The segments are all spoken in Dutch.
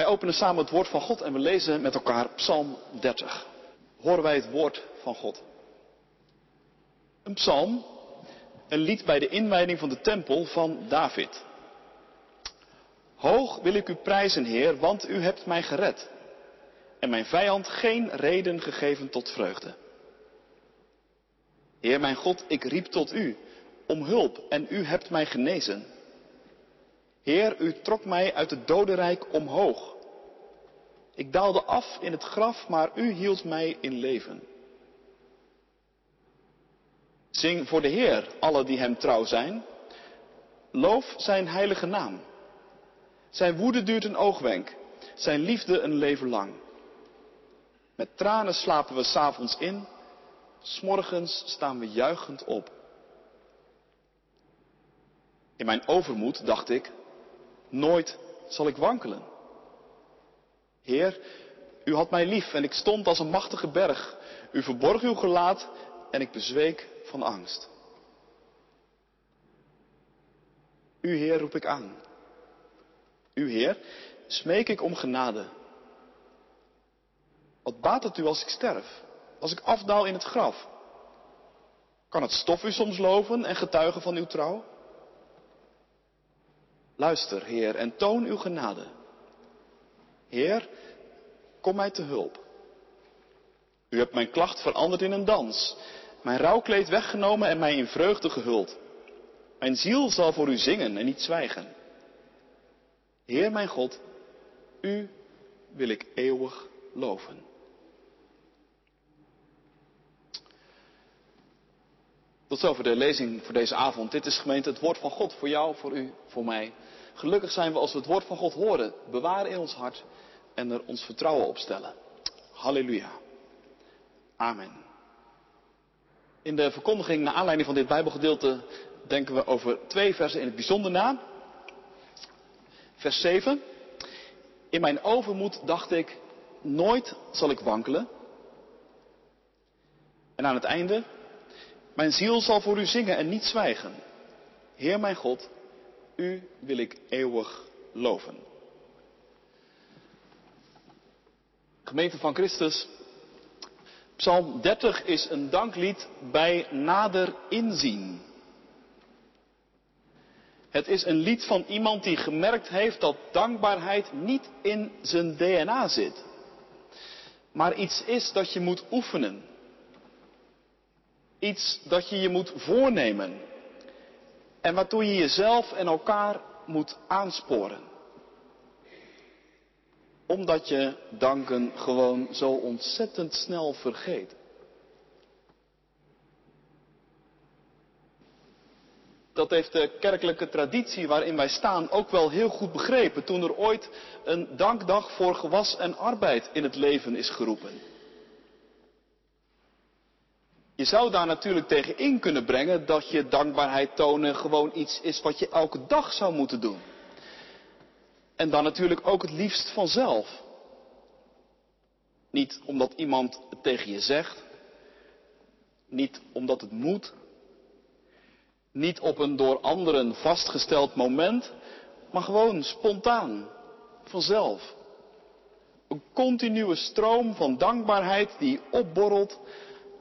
Wij openen samen het woord van God en we lezen met elkaar Psalm 30. Horen wij het woord van God. Een psalm, een lied bij de inwijding van de tempel van David. Hoog wil ik u prijzen, Heer, want u hebt mij gered en mijn vijand geen reden gegeven tot vreugde. Heer mijn God, ik riep tot u om hulp en u hebt mij genezen. Heer, u trok mij uit het dodenrijk omhoog. Ik daalde af in het graf, maar u hield mij in leven. Zing voor de Heer, alle die hem trouw zijn. Loof zijn heilige naam. Zijn woede duurt een oogwenk, zijn liefde een leven lang. Met tranen slapen we s'avonds in, s'morgens staan we juichend op. In mijn overmoed dacht ik, nooit zal ik wankelen. Heer, u had mij lief en ik stond als een machtige berg. U verborg uw gelaat en ik bezweek van angst. U Heer roep ik aan. U Heer, smeek ik om genade. Wat baat het u als ik sterf, als ik afdaal in het graf? Kan het stof u soms loven en getuigen van uw trouw? Luister, Heer, en toon uw genade. Heer, kom mij te hulp. U hebt mijn klacht veranderd in een dans, mijn rouwkleed weggenomen en mij in vreugde gehuld. Mijn ziel zal voor u zingen en niet zwijgen. Heer mijn God, u wil ik eeuwig loven. Tot zover de lezing voor deze avond. Dit is gemeente het woord van God voor jou, voor u, voor mij. Gelukkig zijn we als we het woord van God horen, bewaren in ons hart en er ons vertrouwen op stellen. Halleluja. Amen. In de verkondiging naar aanleiding van dit Bijbelgedeelte denken we over twee versen in het bijzonder na. Vers 7. In mijn overmoed dacht ik, nooit zal ik wankelen. En aan het einde, mijn ziel zal voor u zingen en niet zwijgen. Heer mijn God, u wil ik eeuwig loven. Gemeente van Christus, Psalm 30 is een danklied bij nader inzien. Het is een lied van iemand die gemerkt heeft dat dankbaarheid niet in zijn DNA zit, maar iets is dat je moet oefenen. Iets dat je je moet voornemen. En waartoe je jezelf en elkaar moet aansporen. Omdat je danken gewoon zo ontzettend snel vergeet. Dat heeft de kerkelijke traditie waarin wij staan ook wel heel goed begrepen toen er ooit een dankdag voor gewas en arbeid in het leven is geroepen. Je zou daar natuurlijk tegen in kunnen brengen dat je dankbaarheid tonen gewoon iets is wat je elke dag zou moeten doen. En dan natuurlijk ook het liefst vanzelf. Niet omdat iemand het tegen je zegt. Niet omdat het moet. Niet op een door anderen vastgesteld moment. Maar gewoon spontaan. Vanzelf. Een continue stroom van dankbaarheid die opborrelt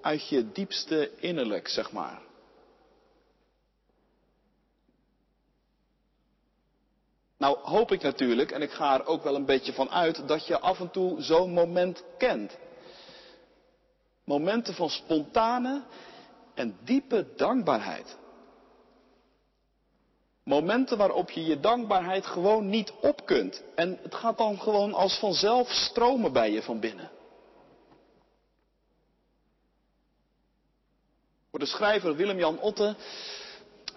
uit je diepste innerlijk, zeg maar. Nou hoop ik natuurlijk, en ik ga er ook wel een beetje van uit, dat je af en toe zo'n moment kent. Momenten van spontane en diepe dankbaarheid. Momenten waarop je je dankbaarheid gewoon niet op kunt. En het gaat dan gewoon als vanzelf stromen bij je van binnen. Voor de schrijver Willem-Jan Otte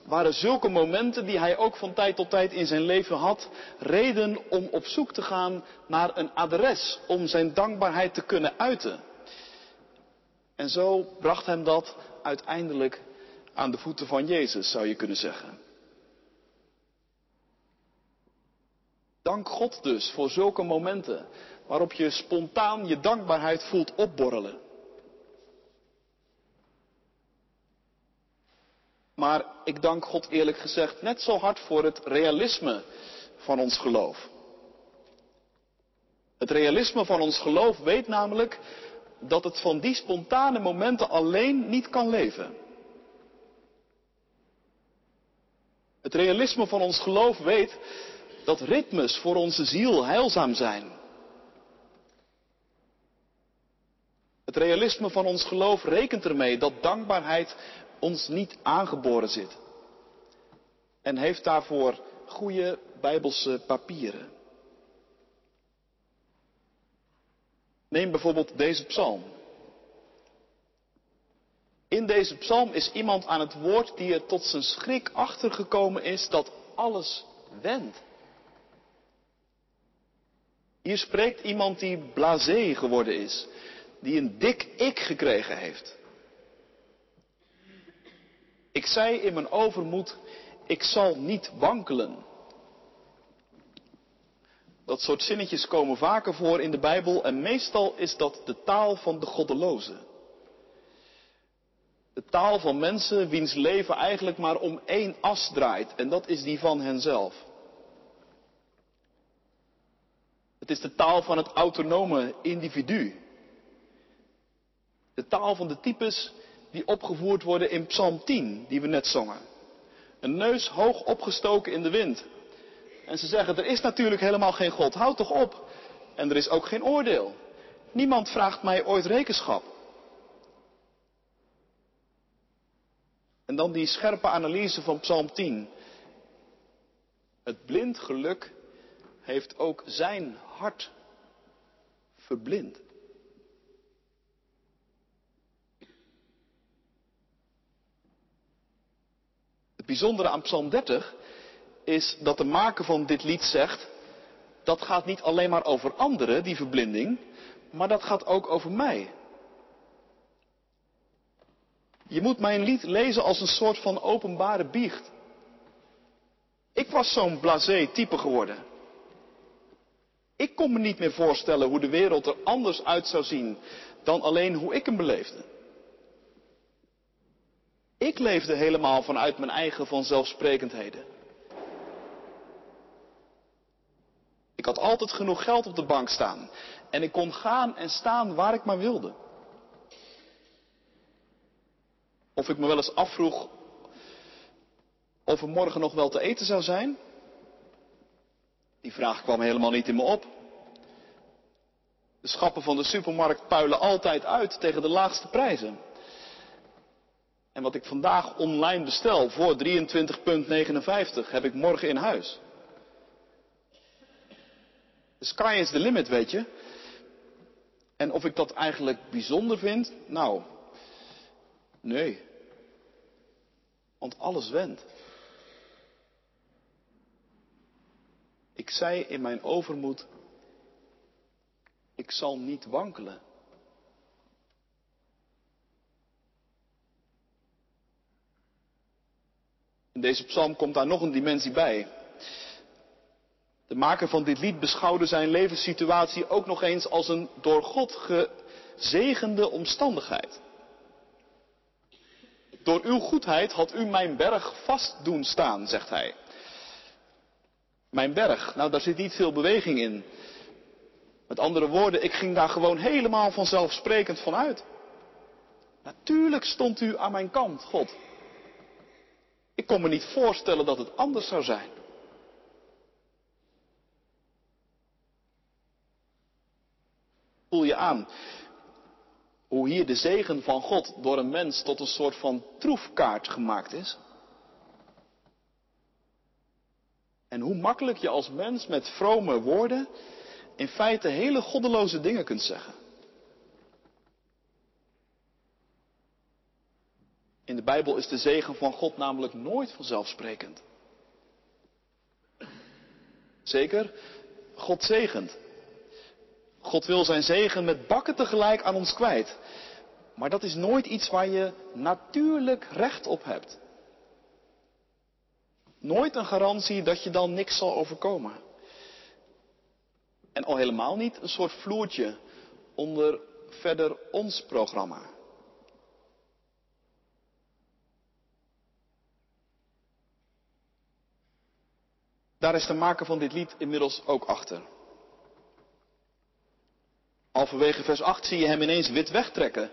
waren zulke momenten die hij ook van tijd tot tijd in zijn leven had, reden om op zoek te gaan naar een adres om zijn dankbaarheid te kunnen uiten. En zo bracht hem dat uiteindelijk aan de voeten van Jezus, zou je kunnen zeggen. Dank God dus voor zulke momenten waarop je spontaan je dankbaarheid voelt opborrelen. Maar ik dank God eerlijk gezegd net zo hard voor het realisme van ons geloof. Het realisme van ons geloof weet namelijk dat het van die spontane momenten alleen niet kan leven. Het realisme van ons geloof weet dat ritmes voor onze ziel heilzaam zijn. Het realisme van ons geloof rekent ermee dat dankbaarheid ons niet aangeboren zit. En heeft daarvoor goede bijbelse papieren. Neem bijvoorbeeld deze psalm. In deze psalm is iemand aan het woord die er tot zijn schrik achtergekomen is dat alles wendt. Hier spreekt iemand die blasé geworden is, die een dik ik gekregen heeft. Ik zei in mijn overmoed, ik zal niet wankelen. Dat soort zinnetjes komen vaker voor in de Bijbel en meestal is dat de taal van de goddelozen. De taal van mensen wiens leven eigenlijk maar om één as draait en dat is die van henzelf. Het is de taal van het autonome individu. De taal van de types die opgevoerd worden in Psalm 10, die we net zongen. Een neus hoog opgestoken in de wind. En ze zeggen, er is natuurlijk helemaal geen God, houd toch op. En er is ook geen oordeel. Niemand vraagt mij ooit rekenschap. En dan die scherpe analyse van Psalm 10. Het blind geluk heeft ook zijn hart verblind. Het bijzondere aan Psalm 30 is dat de maker van dit lied zegt, dat gaat niet alleen maar over anderen, die verblinding, maar dat gaat ook over mij. Je moet mijn lied lezen als een soort van openbare biecht. Ik was zo'n blasé type geworden. Ik kon me niet meer voorstellen hoe de wereld er anders uit zou zien dan alleen hoe ik hem beleefde. Ik leefde helemaal vanuit mijn eigen vanzelfsprekendheden. Ik had altijd genoeg geld op de bank staan. En ik kon gaan en staan waar ik maar wilde. Of ik me wel eens afvroeg of er morgen nog wel te eten zou zijn. Die vraag kwam helemaal niet in me op. De schappen van de supermarkt puilen altijd uit tegen de laagste prijzen. En wat ik vandaag online bestel voor 23,59 heb ik morgen in huis. The sky is the limit, weet je. En of ik dat eigenlijk bijzonder vind? Nou, nee. Want alles wendt. Ik zei in mijn overmoed, ik zal niet wankelen. In deze psalm komt daar nog een dimensie bij. De maker van dit lied beschouwde zijn levenssituatie ook nog eens als een door God gezegende omstandigheid. Door uw goedheid had u mijn berg vast doen staan, zegt hij. Mijn berg, nou daar zit niet veel beweging in. Met andere woorden, ik ging daar gewoon helemaal vanzelfsprekend van uit. Natuurlijk stond u aan mijn kant, God. Ik kon me niet voorstellen dat het anders zou zijn. Voel je aan hoe hier de zegen van God door een mens tot een soort van troefkaart gemaakt is? En hoe makkelijk je als mens met vrome woorden in feite hele goddeloze dingen kunt zeggen. In de Bijbel is de zegen van God namelijk nooit vanzelfsprekend. Zeker, God zegent. God wil zijn zegen met bakken tegelijk aan ons kwijt. Maar dat is nooit iets waar je natuurlijk recht op hebt. Nooit een garantie dat je dan niks zal overkomen. En al helemaal niet een soort vloertje onder verder ons programma. Daar is de maker van dit lied inmiddels ook achter. Halverwege vers 8 zie je hem ineens wit wegtrekken.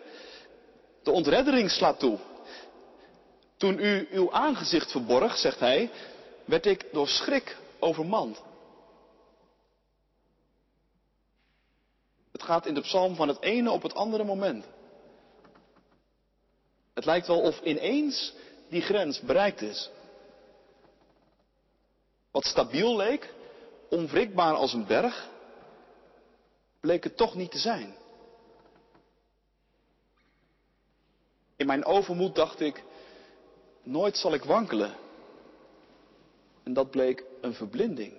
De ontreddering slaat toe. Toen u uw aangezicht verborg, zegt hij, werd ik door schrik overmand. Het gaat in de psalm van het ene op het andere moment. Het lijkt wel of ineens die grens bereikt is. Wat stabiel leek, onwrikbaar als een berg, bleek het toch niet te zijn. In mijn overmoed dacht ik, nooit zal ik wankelen. En dat bleek een verblinding.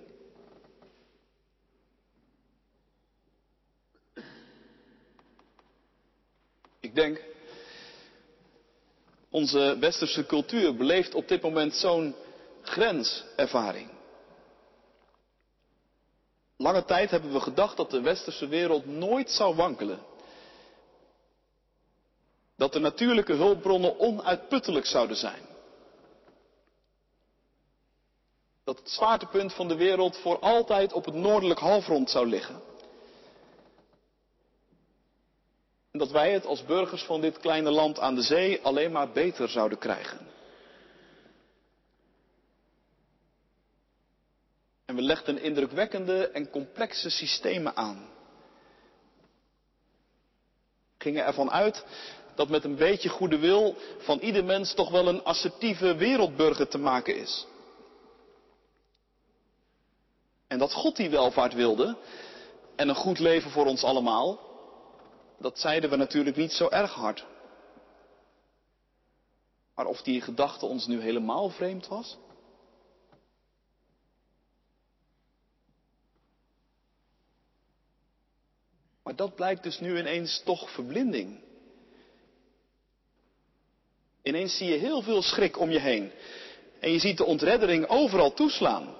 Ik denk, onze westerse cultuur beleeft op dit moment zo'n grenservaring. Lange tijd hebben we gedacht dat de westerse wereld nooit zou wankelen. Dat de natuurlijke hulpbronnen onuitputtelijk zouden zijn. Dat het zwaartepunt van de wereld voor altijd op het noordelijk halfrond zou liggen. En dat wij het als burgers van dit kleine land aan de zee alleen maar beter zouden krijgen. En we legden indrukwekkende en complexe systemen aan. Gingen ervan uit dat met een beetje goede wil van ieder mens toch wel een assertieve wereldburger te maken is. En dat God die welvaart wilde en een goed leven voor ons allemaal, dat zeiden we natuurlijk niet zo erg hard. Maar of die gedachte ons nu helemaal vreemd was? Maar dat blijkt dus nu ineens toch verblinding. Ineens zie je heel veel schrik om je heen. En je ziet de ontreddering overal toeslaan.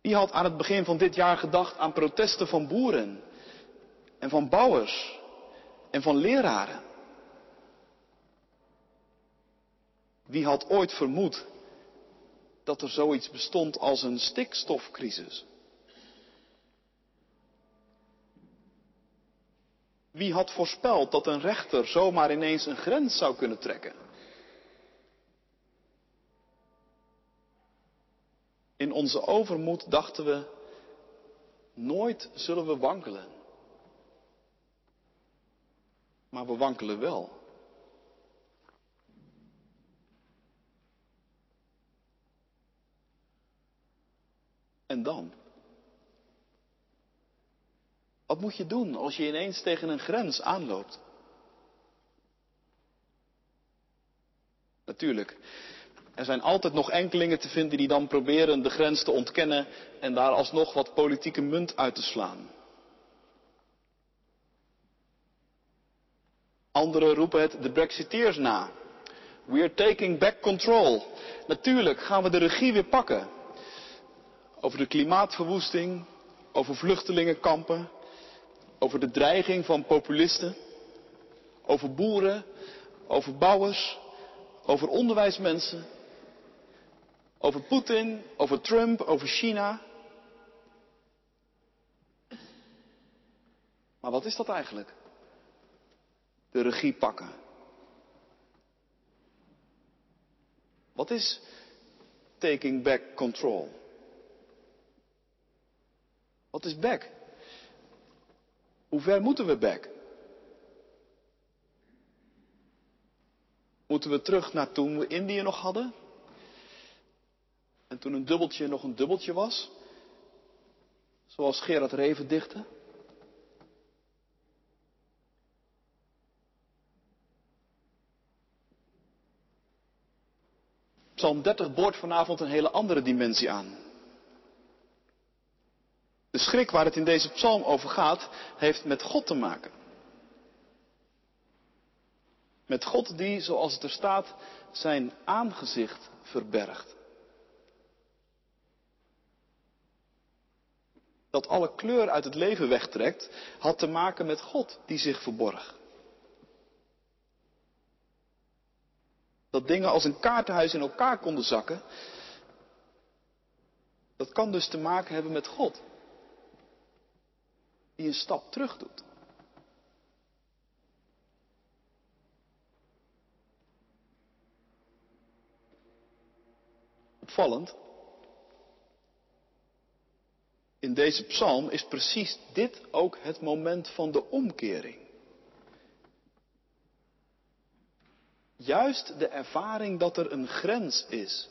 Wie had aan het begin van dit jaar gedacht aan protesten van boeren en van bouwers en van leraren? Wie had ooit vermoed dat er zoiets bestond als een stikstofcrisis? Wie had voorspeld dat een rechter zomaar ineens een grens zou kunnen trekken? In onze overmoed dachten we, nooit zullen we wankelen. Maar we wankelen wel. En dan? Wat moet je doen als je ineens tegen een grens aanloopt? Natuurlijk, er zijn altijd nog enkelingen te vinden die dan proberen de grens te ontkennen en daar alsnog wat politieke munt uit te slaan. Anderen roepen het de Brexiteers na. We are taking back control. Natuurlijk gaan we de regie weer pakken. Over de klimaatverwoesting, over vluchtelingenkampen, over de dreiging van populisten, over boeren, over bouwers, over onderwijsmensen, over Poetin, over Trump, over China. Maar wat is dat eigenlijk? De regie pakken. Wat is taking back control? Wat is back? Hoe ver moeten we back? Moeten we terug naar toen we Indië nog hadden? En toen een dubbeltje nog een dubbeltje was? Zoals Gerard Reven dichtte? Psalm 30 boort vanavond een hele andere dimensie aan. Schrik waar het in deze psalm over gaat, heeft met God te maken. Met God die, zoals het er staat, zijn aangezicht verbergt. Dat alle kleur uit het leven wegtrekt, had te maken met God die zich verborg. Dat dingen als een kaartenhuis in elkaar konden zakken, dat kan dus te maken hebben met God. Die een stap terug doet. Opvallend. In deze psalm is precies dit ook het moment van de omkering. Juist de ervaring dat er een grens is.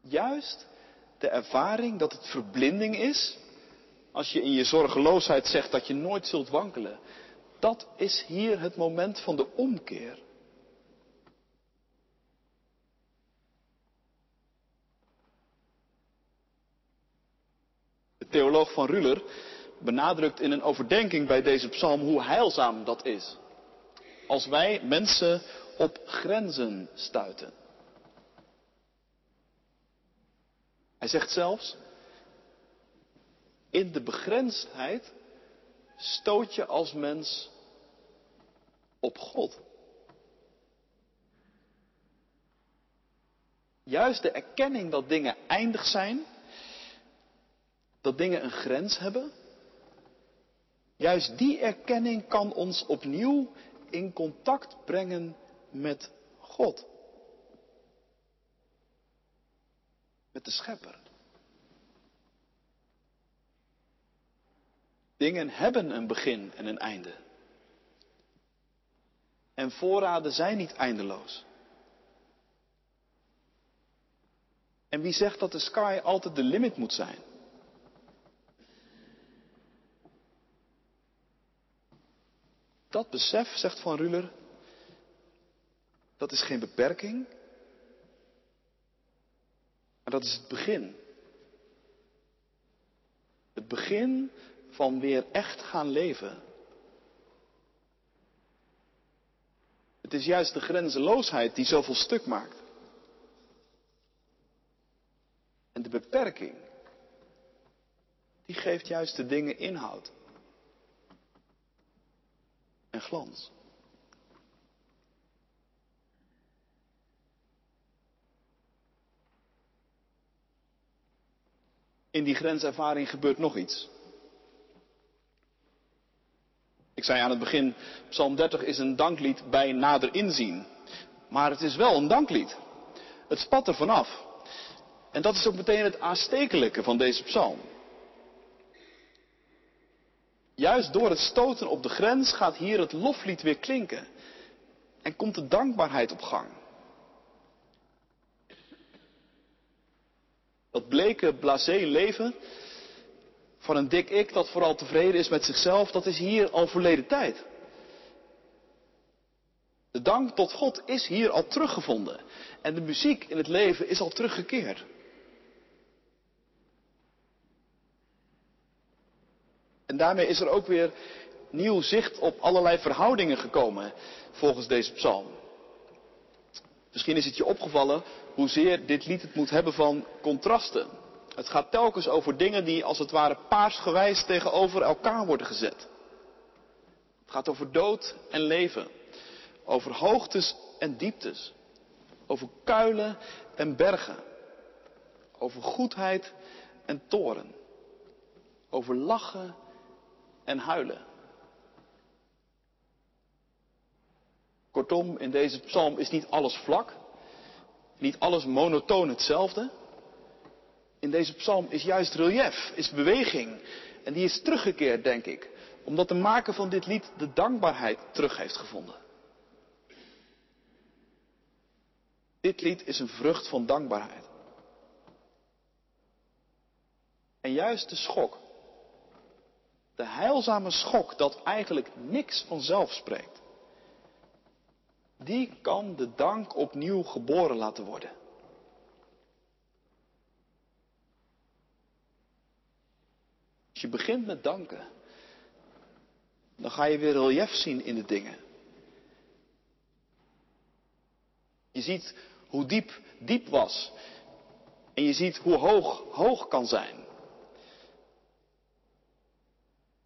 Juist de ervaring dat het verblinding is. Als je in je zorgeloosheid zegt dat je nooit zult wankelen. Dat is hier het moment van de omkeer. De theoloog van Ruller benadrukt in een overdenking bij deze psalm hoe heilzaam dat is. Als wij mensen op grenzen stuiten. Hij zegt zelfs, in de begrensdheid stoot je als mens op God. Juist de erkenning dat dingen eindig zijn, dat dingen een grens hebben, juist die erkenning kan ons opnieuw in contact brengen met God. Met de schepper. Dingen hebben een begin en een einde. En voorraden zijn niet eindeloos. En wie zegt dat de sky altijd de limit moet zijn? Dat besef, zegt Van Ruler, dat is geen beperking, maar dat is het begin. Het begin van weer echt gaan leven. Het is juist de grenzeloosheid die zoveel stuk maakt. En de beperking, die geeft juist de dingen inhoud en glans. In die grenservaring gebeurt nog iets. Ik zei aan het begin, Psalm 30 is een danklied bij nader inzien. Maar het is wel een danklied. Het spat er vanaf. En dat is ook meteen het aanstekelijke van deze psalm. Juist door het stoten op de grens gaat hier het loflied weer klinken. En komt de dankbaarheid op gang. Dat bleke, blasé leven van een dik ik dat vooral tevreden is met zichzelf, dat is hier al verleden tijd. De dank tot God is hier al teruggevonden. En de muziek in het leven is al teruggekeerd. En daarmee is er ook weer nieuw zicht op allerlei verhoudingen gekomen volgens deze psalm. Misschien is het je opgevallen hoezeer dit lied het moet hebben van contrasten. Het gaat telkens over dingen die als het ware paarsgewijs tegenover elkaar worden gezet. Het gaat over dood en leven. Over hoogtes en dieptes. Over kuilen en bergen. Over goedheid en toren. Over lachen en huilen. Kortom, in deze psalm is niet alles vlak, niet alles monotoon hetzelfde. In deze psalm is juist relief, is beweging. En die is teruggekeerd, denk ik. Omdat de maker van dit lied de dankbaarheid terug heeft gevonden. Dit lied is een vrucht van dankbaarheid. En juist de schok, de heilzame schok dat eigenlijk niks vanzelf spreekt, die kan de dank opnieuw geboren laten worden. Als je begint met danken, dan ga je weer relief zien in de dingen. Je ziet hoe diep diep was. En je ziet hoe hoog hoog kan zijn.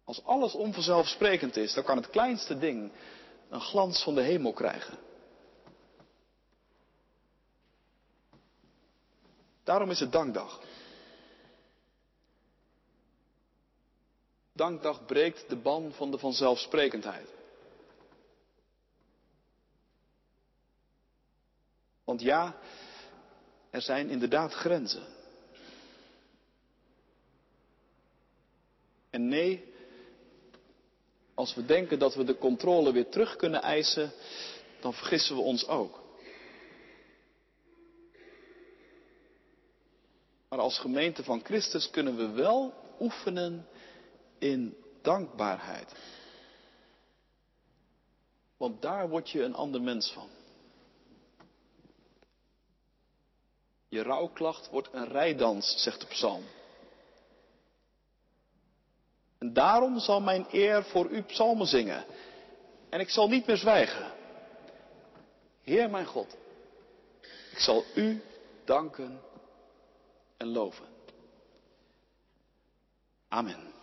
Als alles onvanzelfsprekend is, dan kan het kleinste ding een glans van de hemel krijgen. Daarom is het dankdag. dankdag breekt de ban van de vanzelfsprekendheid. Want ja, er zijn inderdaad grenzen. En nee, als we denken dat we de controle weer terug kunnen eisen, dan vergissen we ons ook. Maar als gemeente van Christus kunnen we wel oefenen in dankbaarheid. Want daar word je een ander mens van. Je rouwklacht wordt een rijdans, zegt de psalm. En daarom zal mijn eer voor u psalmen zingen. En ik zal niet meer zwijgen. Heer mijn God, ik zal u danken en loven. Amen.